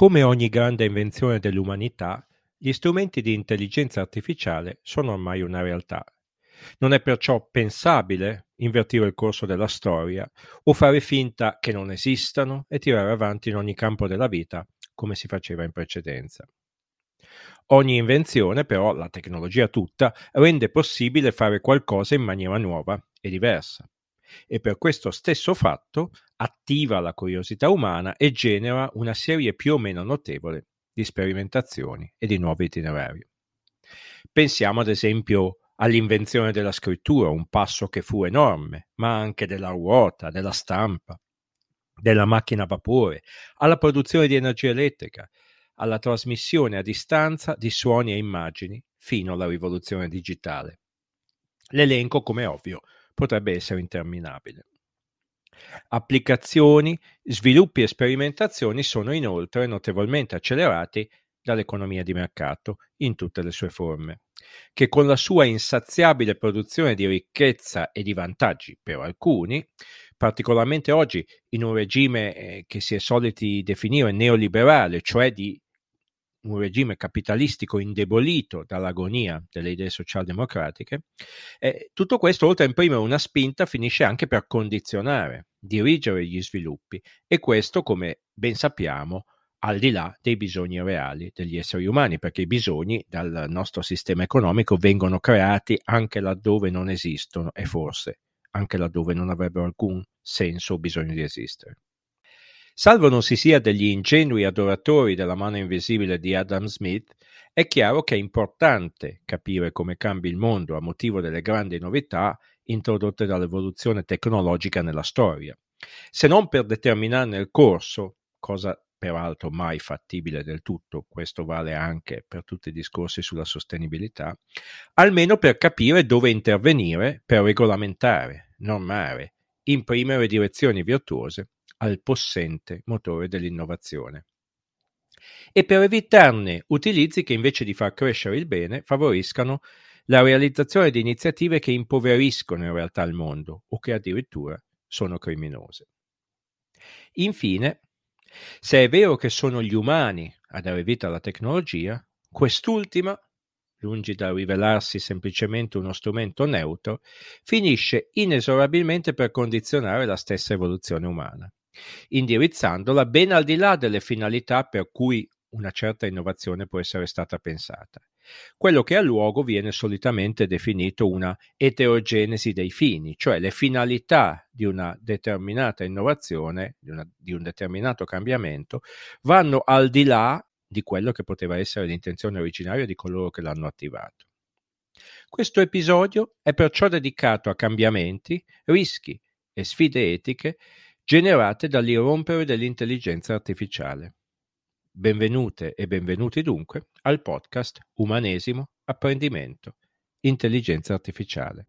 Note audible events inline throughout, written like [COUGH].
Come ogni grande invenzione dell'umanità, gli strumenti di intelligenza artificiale sono ormai una realtà. Non è perciò pensabile invertire il corso della storia o fare finta che non esistano e tirare avanti in ogni campo della vita come si faceva in precedenza. Ogni invenzione, però, la tecnologia tutta, rende possibile fare qualcosa in maniera nuova e diversa. E per questo stesso fatto attiva la curiosità umana e genera una serie più o meno notevole di sperimentazioni e di nuovi itinerari. Pensiamo ad esempio all'invenzione della scrittura, un passo che fu enorme, ma anche della ruota, della stampa, della macchina a vapore, alla produzione di energia elettrica, alla trasmissione a distanza di suoni e immagini, fino alla rivoluzione digitale. L'elenco, come ovvio, potrebbe essere interminabile. Applicazioni, sviluppi e sperimentazioni sono inoltre notevolmente accelerati dall'economia di mercato in tutte le sue forme, che con la sua insaziabile produzione di ricchezza e di vantaggi per alcuni, particolarmente oggi in un regime eh, che si è soliti definire neoliberale, cioè di un regime capitalistico indebolito dall'agonia delle idee socialdemocratiche, eh, tutto questo, oltre a imprimere una spinta, finisce anche per condizionare, dirigere gli sviluppi e questo, come ben sappiamo, al di là dei bisogni reali degli esseri umani, perché i bisogni dal nostro sistema economico vengono creati anche laddove non esistono e forse anche laddove non avrebbero alcun senso o bisogno di esistere. Salvo non si sia degli ingenui adoratori della mano invisibile di Adam Smith, è chiaro che è importante capire come cambi il mondo a motivo delle grandi novità introdotte dall'evoluzione tecnologica nella storia, se non per determinarne il corso, cosa peraltro mai fattibile del tutto, questo vale anche per tutti i discorsi sulla sostenibilità, almeno per capire dove intervenire per regolamentare, normare, imprimere direzioni virtuose al possente motore dell'innovazione e per evitarne utilizzi che invece di far crescere il bene favoriscano la realizzazione di iniziative che impoveriscono in realtà il mondo o che addirittura sono criminose. Infine, se è vero che sono gli umani a dare vita alla tecnologia, quest'ultima, lungi dal rivelarsi semplicemente uno strumento neutro, finisce inesorabilmente per condizionare la stessa evoluzione umana indirizzandola ben al di là delle finalità per cui una certa innovazione può essere stata pensata. Quello che ha luogo viene solitamente definito una eterogenesi dei fini, cioè le finalità di una determinata innovazione, di, una, di un determinato cambiamento, vanno al di là di quello che poteva essere l'intenzione originaria di coloro che l'hanno attivato. Questo episodio è perciò dedicato a cambiamenti, rischi e sfide etiche generate dall'irrompere dell'intelligenza artificiale. Benvenute e benvenuti dunque al podcast Umanesimo Apprendimento Intelligenza Artificiale.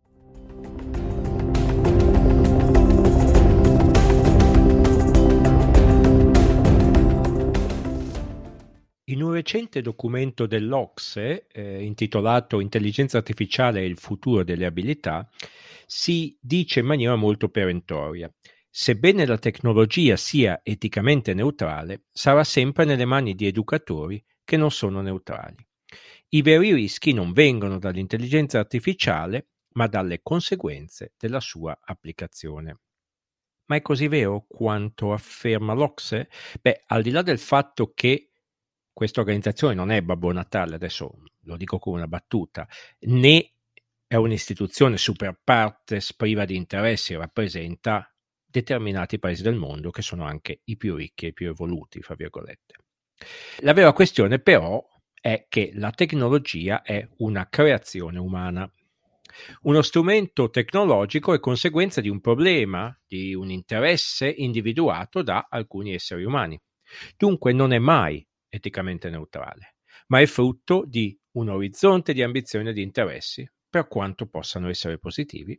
In un recente documento dell'Ocse, eh, intitolato Intelligenza artificiale e il futuro delle abilità, si dice in maniera molto perentoria Sebbene la tecnologia sia eticamente neutrale, sarà sempre nelle mani di educatori che non sono neutrali. I veri rischi non vengono dall'intelligenza artificiale, ma dalle conseguenze della sua applicazione. Ma è così vero quanto afferma l'Ocse? Beh, al di là del fatto che questa organizzazione non è Babbo Natale, adesso lo dico con una battuta, né è un'istituzione super partes priva di interessi, rappresenta determinati paesi del mondo che sono anche i più ricchi e i più evoluti, fra virgolette. La vera questione però è che la tecnologia è una creazione umana. Uno strumento tecnologico è conseguenza di un problema, di un interesse individuato da alcuni esseri umani. Dunque non è mai eticamente neutrale, ma è frutto di un orizzonte di ambizioni e di interessi, per quanto possano essere positivi,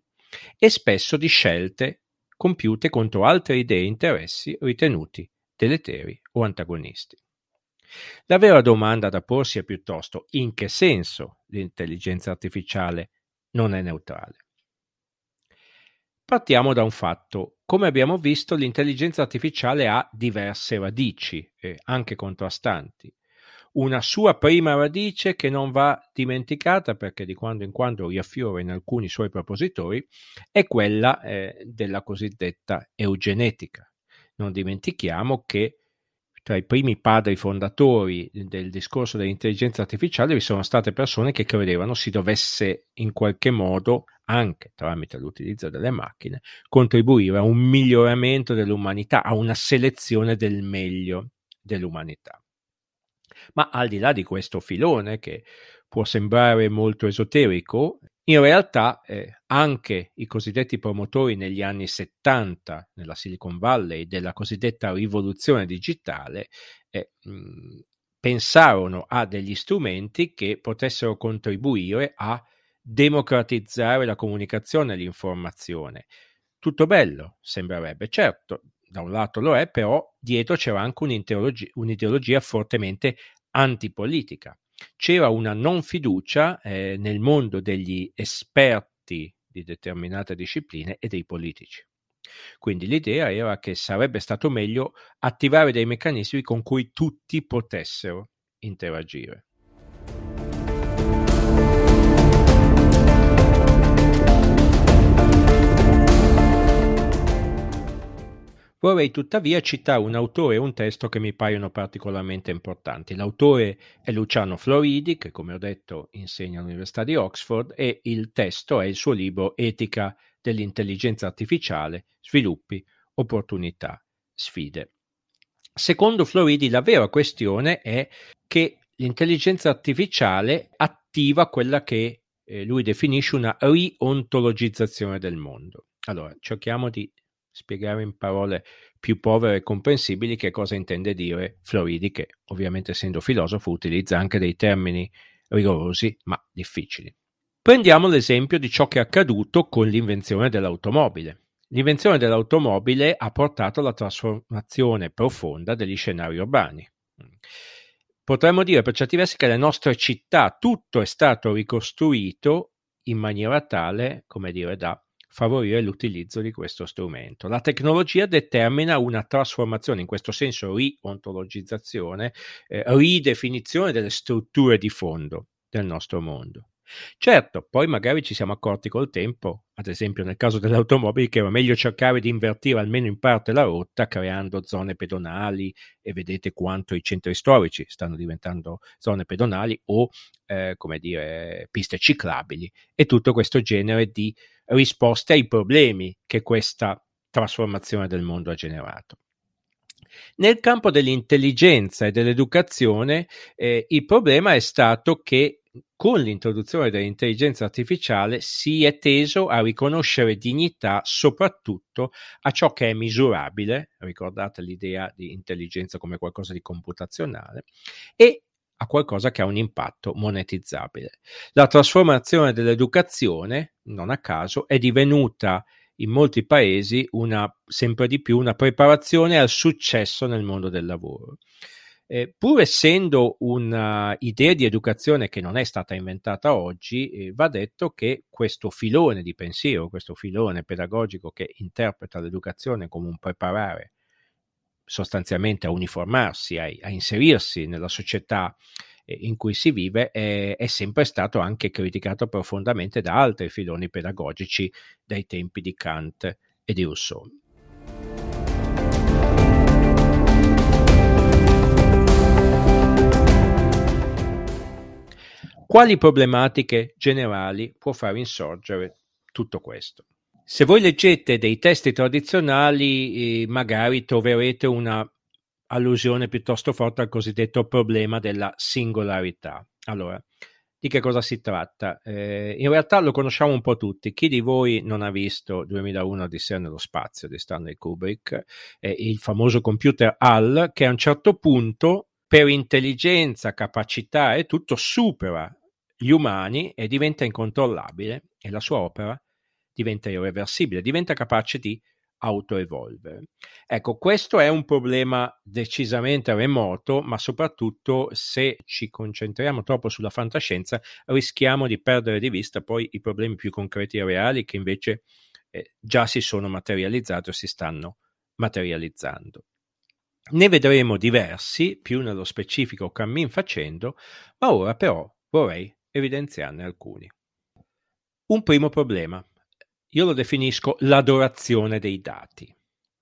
e spesso di scelte compiute contro altre idee e interessi ritenuti deleteri o antagonisti. La vera domanda da porsi è piuttosto in che senso l'intelligenza artificiale non è neutrale. Partiamo da un fatto. Come abbiamo visto, l'intelligenza artificiale ha diverse radici, eh, anche contrastanti. Una sua prima radice che non va dimenticata perché di quando in quando riaffiora in alcuni suoi propositori è quella eh, della cosiddetta eugenetica. Non dimentichiamo che tra i primi padri fondatori del discorso dell'intelligenza artificiale vi sono state persone che credevano si dovesse in qualche modo, anche tramite l'utilizzo delle macchine, contribuire a un miglioramento dell'umanità, a una selezione del meglio dell'umanità. Ma al di là di questo filone, che può sembrare molto esoterico, in realtà eh, anche i cosiddetti promotori negli anni 70 nella Silicon Valley della cosiddetta rivoluzione digitale eh, mh, pensarono a degli strumenti che potessero contribuire a democratizzare la comunicazione e l'informazione. Tutto bello, sembrerebbe, certo, da un lato lo è, però dietro c'era anche un'ideologia, un'ideologia fortemente antipolitica c'era una non fiducia eh, nel mondo degli esperti di determinate discipline e dei politici. Quindi l'idea era che sarebbe stato meglio attivare dei meccanismi con cui tutti potessero interagire. Vorrei tuttavia citare un autore e un testo che mi paiono particolarmente importanti. L'autore è Luciano Floridi, che come ho detto insegna all'Università di Oxford, e il testo è il suo libro Etica dell'intelligenza artificiale, sviluppi, opportunità, sfide. Secondo Floridi la vera questione è che l'intelligenza artificiale attiva quella che eh, lui definisce una riontologizzazione del mondo. Allora, cerchiamo di spiegare in parole più povere e comprensibili che cosa intende dire Floridi, che ovviamente essendo filosofo utilizza anche dei termini rigorosi ma difficili. Prendiamo l'esempio di ciò che è accaduto con l'invenzione dell'automobile. L'invenzione dell'automobile ha portato alla trasformazione profonda degli scenari urbani. Potremmo dire per certi versi che le nostre città tutto è stato ricostruito in maniera tale, come dire, da favorire l'utilizzo di questo strumento. La tecnologia determina una trasformazione, in questo senso riontologizzazione, eh, ridefinizione delle strutture di fondo del nostro mondo. Certo, poi magari ci siamo accorti col tempo, ad esempio nel caso delle automobili, che era meglio cercare di invertire almeno in parte la rotta creando zone pedonali e vedete quanto i centri storici stanno diventando zone pedonali o, eh, come dire, piste ciclabili e tutto questo genere di risposte ai problemi che questa trasformazione del mondo ha generato. Nel campo dell'intelligenza e dell'educazione eh, il problema è stato che con l'introduzione dell'intelligenza artificiale si è teso a riconoscere dignità soprattutto a ciò che è misurabile, ricordate l'idea di intelligenza come qualcosa di computazionale, e a qualcosa che ha un impatto monetizzabile. La trasformazione dell'educazione, non a caso, è divenuta in molti paesi una, sempre di più una preparazione al successo nel mondo del lavoro. Eh, pur essendo un'idea di educazione che non è stata inventata oggi, eh, va detto che questo filone di pensiero, questo filone pedagogico che interpreta l'educazione come un preparare sostanzialmente a uniformarsi, a, a inserirsi nella società eh, in cui si vive, è, è, sempre stato anche criticato profondamente da altri filoni pedagogici dai tempi di Kant e di Rousseau. Quali problematiche generali può far insorgere tutto questo? Se voi leggete dei testi tradizionali, eh, magari troverete una allusione piuttosto forte al cosiddetto problema della singolarità. Allora, di che cosa si tratta? Eh, in realtà lo conosciamo un po' tutti. Chi di voi non ha visto 2001 Odissea nello spazio di Stanley Kubrick, eh, il famoso computer HAL, che a un certo punto, per intelligenza, capacità e tutto, supera gli umani e diventa incontrollabile e la sua opera diventa irreversibile, diventa capace di autoevolvere. Ecco, questo è un problema decisamente remoto, ma soprattutto se ci concentriamo troppo sulla fantascienza rischiamo di perdere di vista poi i problemi più concreti e reali che invece eh, già si sono materializzati o si stanno materializzando. Ne vedremo diversi, più nello specifico cammin facendo, ma ora però vorrei evidenziarne alcuni. Un primo problema, io lo definisco l'adorazione dei dati.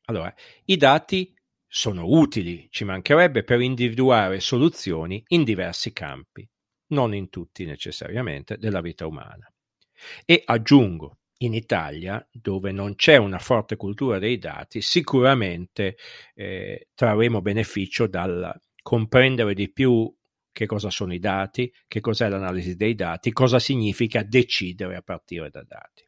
Allora, i dati sono utili, ci mancherebbe, per individuare soluzioni in diversi campi, non in tutti necessariamente, della vita umana. E aggiungo, in Italia, dove non c'è una forte cultura dei dati, sicuramente eh, trarremo beneficio dal comprendere di più che cosa sono i dati, che cos'è l'analisi dei dati, cosa significa decidere a partire da dati.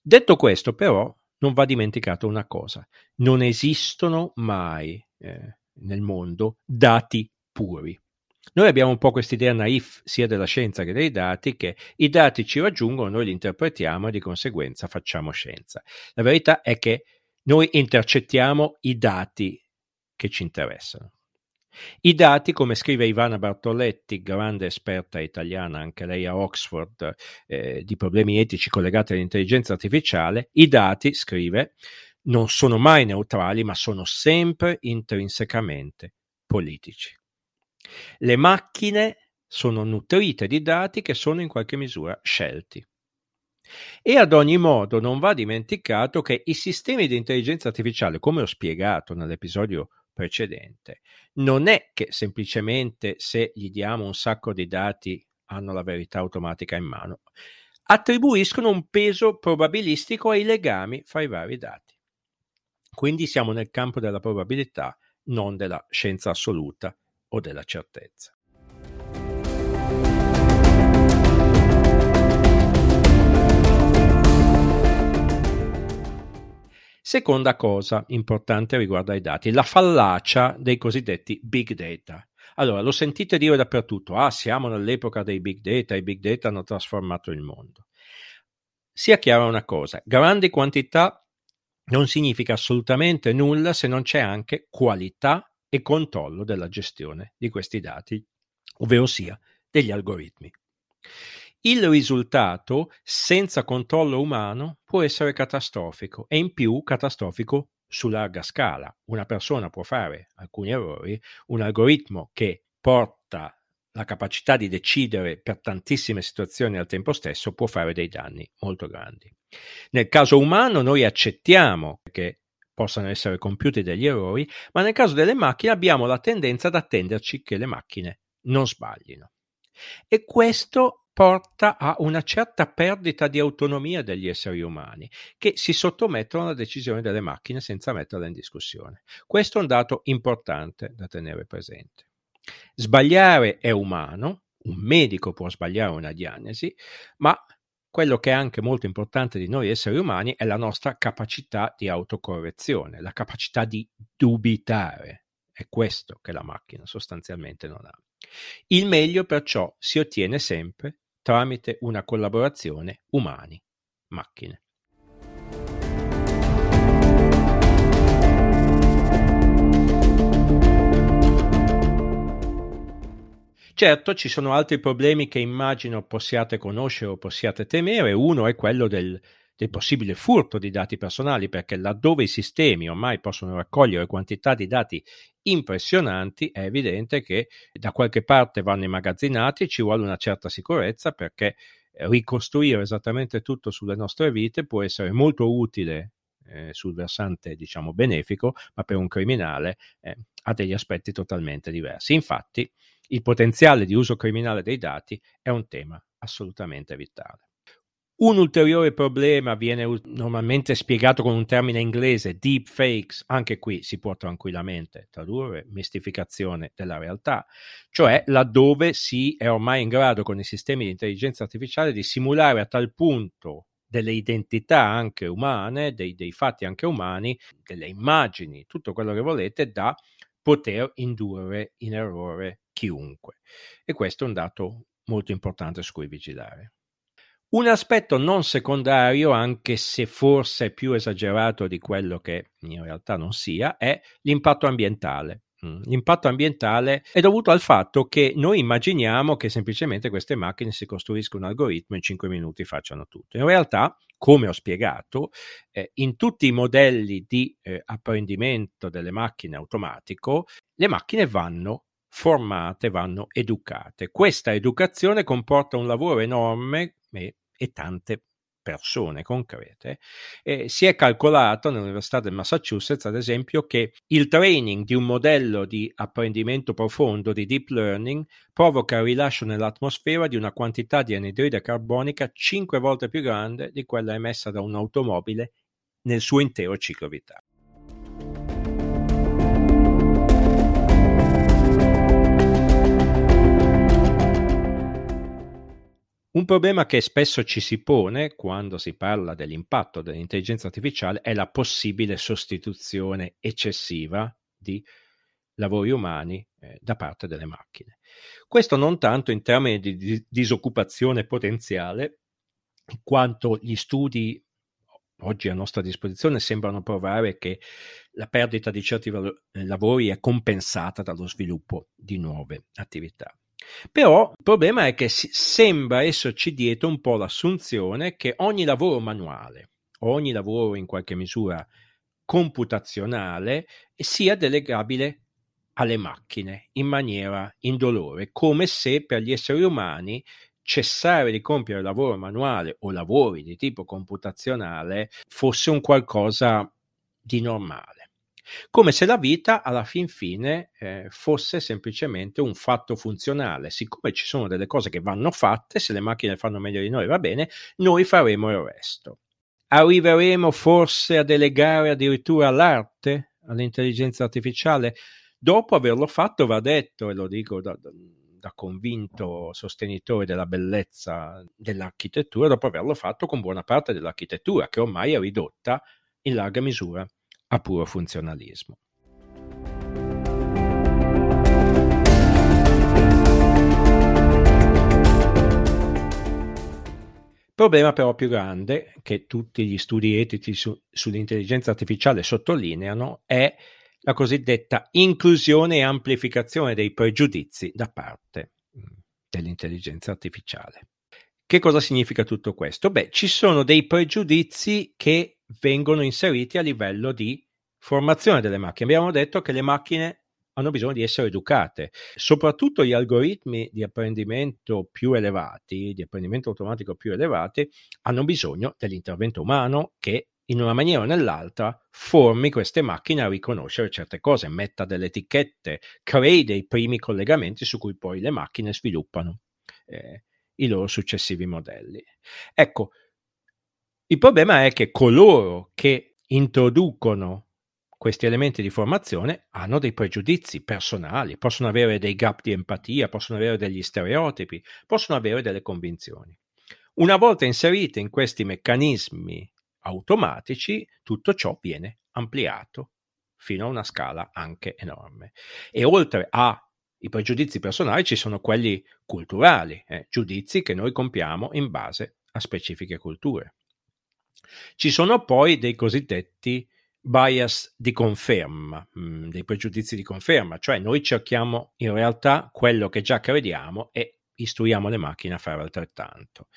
Detto questo, però, non va dimenticato una cosa, non esistono mai eh, nel mondo dati puri. Noi abbiamo un po' questa idea naif sia della scienza che dei dati, che i dati ci raggiungono, noi li interpretiamo e di conseguenza facciamo scienza. La verità è che noi intercettiamo i dati che ci interessano. I dati, come scrive Ivana Bartoletti, grande esperta italiana, anche lei a Oxford, eh, di problemi etici collegati all'intelligenza artificiale, i dati, scrive, non sono mai neutrali, ma sono sempre intrinsecamente politici. Le macchine sono nutrite di dati che sono in qualche misura scelti. E ad ogni modo non va dimenticato che i sistemi di intelligenza artificiale, come ho spiegato nell'episodio precedente, non è che semplicemente se gli diamo un sacco di dati hanno la verità automatica in mano, attribuiscono un peso probabilistico ai legami fra i vari dati. Quindi siamo nel campo della probabilità, non della scienza assoluta o della certezza. Seconda cosa importante riguardo ai dati, la fallacia dei cosiddetti big data. Allora, lo sentite dire dappertutto, ah, siamo nell'epoca dei big data, i big data hanno trasformato il mondo. Sia chiara una cosa, grandi quantità non significa assolutamente nulla se non c'è anche qualità e controllo della gestione di questi dati, ovvero sia degli algoritmi. Il risultato senza controllo umano può essere catastrofico e in più catastrofico su larga scala. Una persona può fare alcuni errori, un algoritmo che porta la capacità di decidere per tantissime situazioni al tempo stesso può fare dei danni molto grandi. Nel caso umano noi accettiamo che possano essere compiuti degli errori, ma nel caso delle macchine abbiamo la tendenza ad attenderci che le macchine non sbaglino. E questo porta a una certa perdita di autonomia degli esseri umani, che si sottomettono alla decisione delle macchine senza metterle in discussione. Questo è un dato importante da tenere presente. Sbagliare è umano, un medico può sbagliare una diagnosi, ma quello che è anche molto importante di noi esseri umani è la nostra capacità di autocorrezione, la capacità di dubitare. È questo che la macchina sostanzialmente non ha. Il meglio perciò si ottiene sempre tramite una collaborazione umani-macchine. Certo, ci sono altri problemi che immagino possiate conoscere o possiate temere. Uno è quello del, del possibile furto di dati personali, perché laddove i sistemi ormai possono raccogliere quantità di dati impressionanti, è evidente che da qualche parte vanno immagazzinati, ci vuole una certa sicurezza perché ricostruire esattamente tutto sulle nostre vite può essere molto utile eh, sul versante, diciamo, benefico, ma per un criminale eh, ha degli aspetti totalmente diversi. Infatti, il potenziale di uso criminale dei dati è un tema assolutamente vitale. Un ulteriore problema viene normalmente spiegato con un termine inglese, deepfakes, anche qui si può tranquillamente tradurre mistificazione della realtà, cioè laddove si è ormai in grado con i sistemi di intelligenza artificiale di simulare a tal punto delle identità anche umane, dei, dei fatti anche umani, delle immagini, tutto quello che volete, da poter indurre in errore chiunque. E questo è un dato molto importante su cui vigilare. Un aspetto non secondario, anche se forse più esagerato di quello che in realtà non sia, è l'impatto ambientale. Mm, l'impatto ambientale è dovuto al fatto che noi immaginiamo che semplicemente queste macchine si costruiscono un algoritmo e in 5 minuti facciano tutto. In realtà come ho spiegato, eh, in tutti i modelli di eh, apprendimento delle macchine automatico, le macchine vanno formate, vanno educate. Questa educazione comporta un lavoro enorme e, e tante persone concrete, eh, si è calcolato nell'Università del Massachusetts, ad esempio, che il training di un modello di apprendimento profondo di deep learning provoca il rilascio nell'atmosfera di una quantità di anidride carbonica cinque volte più grande di quella emessa da un'automobile nel suo intero ciclo vitale. Un problema che spesso ci si pone quando si parla dell'impatto dell'intelligenza artificiale è la possibile sostituzione eccessiva di lavori umani eh, da parte delle macchine. Questo non tanto in termini di, di disoccupazione potenziale, quanto gli studi oggi a nostra disposizione sembrano provare che la perdita di certi lavori è compensata dallo sviluppo di nuove attività. Però il problema è che sembra esserci dietro un po' l'assunzione che ogni lavoro manuale, ogni lavoro in qualche misura computazionale sia delegabile alle macchine in maniera indolore, come se per gli esseri umani cessare di compiere lavoro manuale o lavori di tipo computazionale fosse un qualcosa di normale come se la vita alla fin fine eh, fosse semplicemente un fatto funzionale. Siccome ci sono delle cose che vanno fatte, se le macchine fanno meglio di noi va bene, noi faremo il resto. Arriveremo forse a delegare addirittura l'arte all'intelligenza artificiale? Dopo averlo fatto, va detto, e lo dico da, da convinto sostenitore della bellezza dell'architettura, dopo averlo fatto con buona parte dell'architettura, che ormai è ridotta in larga misura a puro funzionalismo. Problema però più grande che tutti gli studi etici su, sull'intelligenza artificiale sottolineano è la cosiddetta inclusione e amplificazione dei pregiudizi da parte mm, dell'intelligenza artificiale. Che cosa significa tutto questo? Beh, ci sono dei pregiudizi che vengono inseriti a livello di formazione delle macchine. Abbiamo detto che le macchine hanno bisogno di essere educate, soprattutto gli algoritmi di apprendimento più elevati, di apprendimento automatico più elevati, hanno bisogno dell'intervento umano che in una maniera o nell'altra formi queste macchine a riconoscere certe cose, metta delle etichette, crei dei primi collegamenti su cui poi le macchine sviluppano eh, i loro successivi modelli. Ecco, il problema è che coloro che introducono questi elementi di formazione hanno dei pregiudizi personali, possono avere dei gap di empatia, possono avere degli stereotipi, possono avere delle convinzioni. Una volta inserite in questi meccanismi automatici, tutto ciò viene ampliato fino a una scala anche enorme. E oltre ai pregiudizi personali ci sono quelli culturali, eh, giudizi che noi compiamo in base a specifiche culture. Ci sono poi dei cosiddetti bias di conferma, mm, dei pregiudizi di conferma, cioè noi cerchiamo in realtà quello che già crediamo e istruiamo le macchine a fare altrettanto.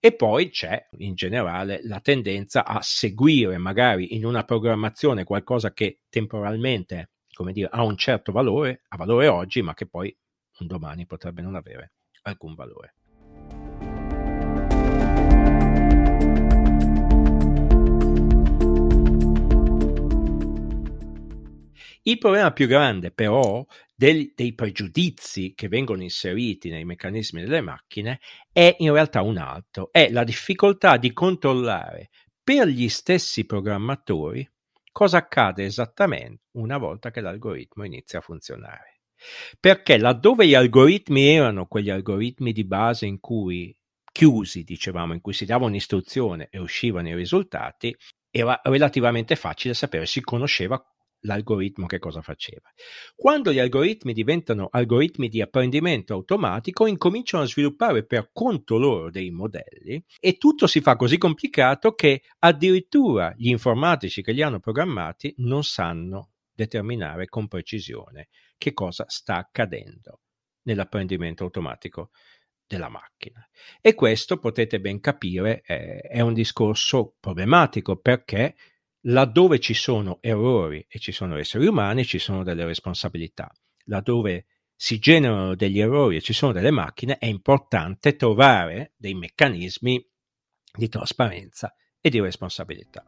E poi c'è in generale la tendenza a seguire magari in una programmazione qualcosa che temporalmente, come dire, ha un certo valore, ha valore oggi, ma che poi un domani potrebbe non avere alcun valore. Il problema più grande però del, dei pregiudizi che vengono inseriti nei meccanismi delle macchine è in realtà un altro, è la difficoltà di controllare per gli stessi programmatori cosa accade esattamente una volta che l'algoritmo inizia a funzionare. Perché laddove gli algoritmi erano quegli algoritmi di base in cui chiusi, dicevamo, in cui si dava un'istruzione e uscivano i risultati, era relativamente facile sapere, si conosceva l'algoritmo che cosa faceva. Quando gli algoritmi diventano algoritmi di apprendimento automatico, incominciano a sviluppare per conto loro dei modelli e tutto si fa così complicato che addirittura gli informatici che li hanno programmati non sanno determinare con precisione che cosa sta accadendo nell'apprendimento automatico della macchina. E questo potete ben capire è un discorso problematico perché laddove ci sono errori e ci sono esseri umani ci sono delle responsabilità. Laddove si generano degli errori e ci sono delle macchine è importante trovare dei meccanismi di trasparenza e di responsabilità.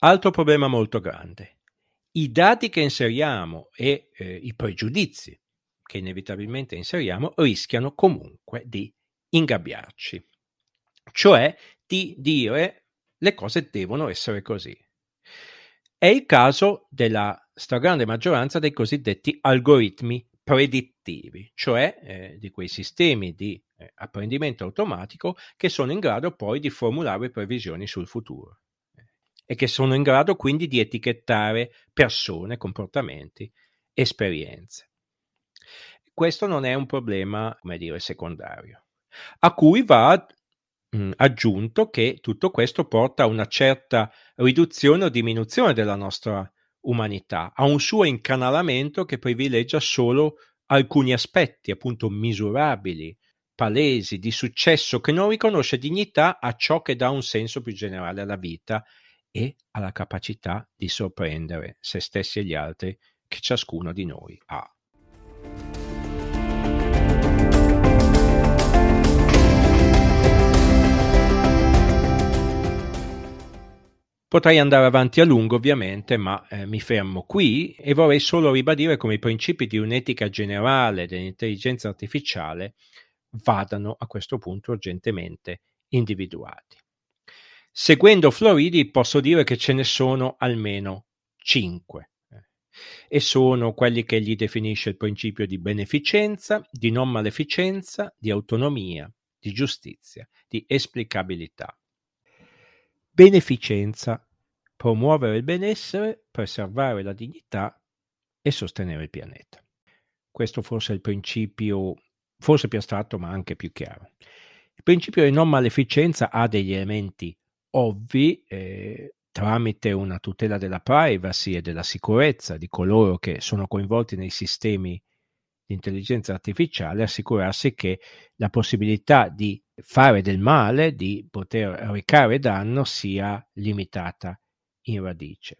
Altro problema molto grande. I dati che inseriamo e eh, i pregiudizi che inevitabilmente inseriamo rischiano comunque di ingabbiarci, cioè di dire le cose devono essere così. È il caso della stragrande maggioranza dei cosiddetti algoritmi predittivi, cioè eh, di quei sistemi di eh, apprendimento automatico che sono in grado poi di formulare previsioni sul futuro e che sono in grado quindi di etichettare persone, comportamenti, esperienze. Questo non è un problema, come dire, secondario, a cui va mh, aggiunto che tutto questo porta a una certa riduzione o diminuzione della nostra umanità, a un suo incanalamento che privilegia solo alcuni aspetti, appunto misurabili, palesi, di successo, che non riconosce dignità a ciò che dà un senso più generale alla vita e alla capacità di sorprendere se stessi e gli altri che ciascuno di noi ha. Potrei andare avanti a lungo ovviamente, ma eh, mi fermo qui e vorrei solo ribadire come i principi di un'etica generale dell'intelligenza artificiale vadano a questo punto urgentemente individuati. Seguendo Floridi posso dire che ce ne sono almeno cinque eh, e sono quelli che gli definisce il principio di beneficenza, di non maleficenza, di autonomia, di giustizia, di esplicabilità. Beneficenza, promuovere il benessere, preservare la dignità e sostenere il pianeta. Questo forse è il principio, forse più astratto ma anche più chiaro. Il principio di non maleficenza ha degli elementi ovvi eh, tramite una tutela della privacy e della sicurezza di coloro che sono coinvolti nei sistemi di intelligenza artificiale, assicurarsi che la possibilità di fare del male, di poter recare danno, sia limitata in radice.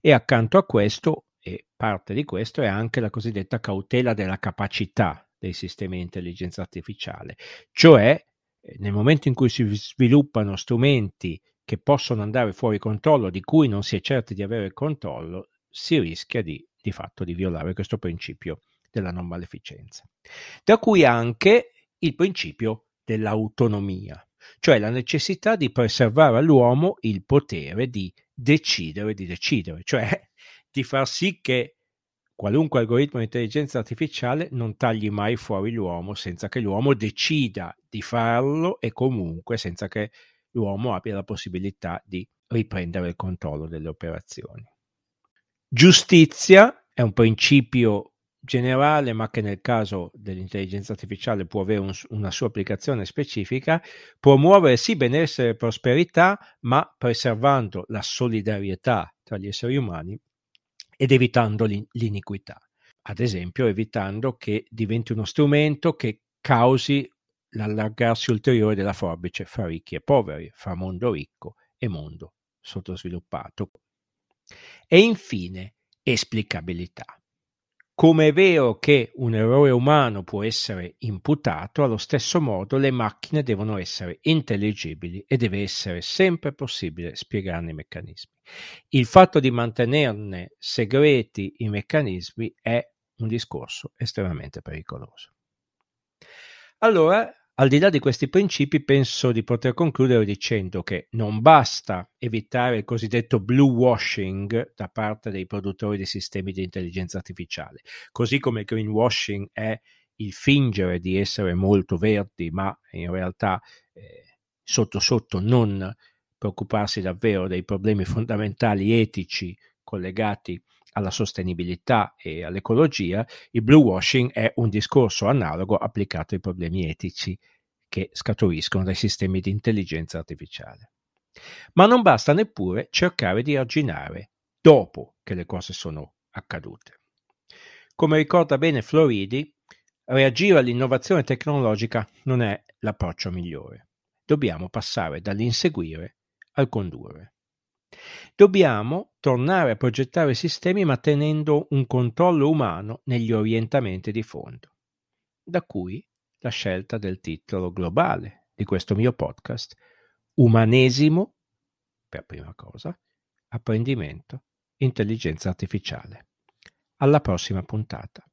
E accanto a questo, e parte di questo, è anche la cosiddetta cautela della capacità dei sistemi di intelligenza artificiale, cioè eh, nel momento in cui si sviluppano strumenti che possono andare fuori controllo, di cui non si è certi di avere controllo, si rischia di, di fatto di violare questo principio della non maleficenza. Da cui anche il principio dell'autonomia, cioè la necessità di preservare all'uomo il potere di decidere di decidere, [LAUGHS] cioè di far sì che qualunque algoritmo di intelligenza artificiale non tagli mai fuori l'uomo senza che l'uomo decida di farlo e comunque senza che l'uomo abbia la possibilità di riprendere il controllo delle operazioni. Giustizia è un principio generale, ma che nel caso dell'intelligenza artificiale può avere un, una sua applicazione specifica, promuovere sì benessere e prosperità, ma preservando la solidarietà tra gli esseri umani ed evitando l'iniquità. Ad esempio, evitando che diventi uno strumento che causi l'allargarsi ulteriore della forbice fra ricchi e poveri, fra mondo ricco e mondo sottosviluppato. E infine, esplicabilità. Come è vero che un errore umano può essere imputato, allo stesso modo le macchine devono essere intelligibili e deve essere sempre possibile spiegarne i meccanismi. Il fatto di mantenerne segreti i meccanismi è un discorso estremamente pericoloso. Allora, al di là di questi principi, penso di poter concludere dicendo che non basta evitare il cosiddetto blue washing da parte dei produttori di sistemi di intelligenza artificiale, così come il greenwashing è il fingere di essere molto verdi, ma in realtà eh, sotto sotto non preoccuparsi davvero dei problemi fondamentali etici collegati alla sostenibilità e all'ecologia, il blue washing è un discorso analogo applicato ai problemi etici che scaturiscono dai sistemi di intelligenza artificiale. Ma non basta neppure cercare di arginare dopo che le cose sono accadute. Come ricorda bene Floridi, reagire all'innovazione tecnologica non è l'approccio migliore. Dobbiamo passare dall'inseguire al condurre. Dobbiamo tornare a progettare sistemi ma tenendo un controllo umano negli orientamenti di fondo. Da cui la scelta del titolo globale di questo mio podcast, Umanesimo, per prima cosa, apprendimento, intelligenza artificiale. Alla prossima puntata.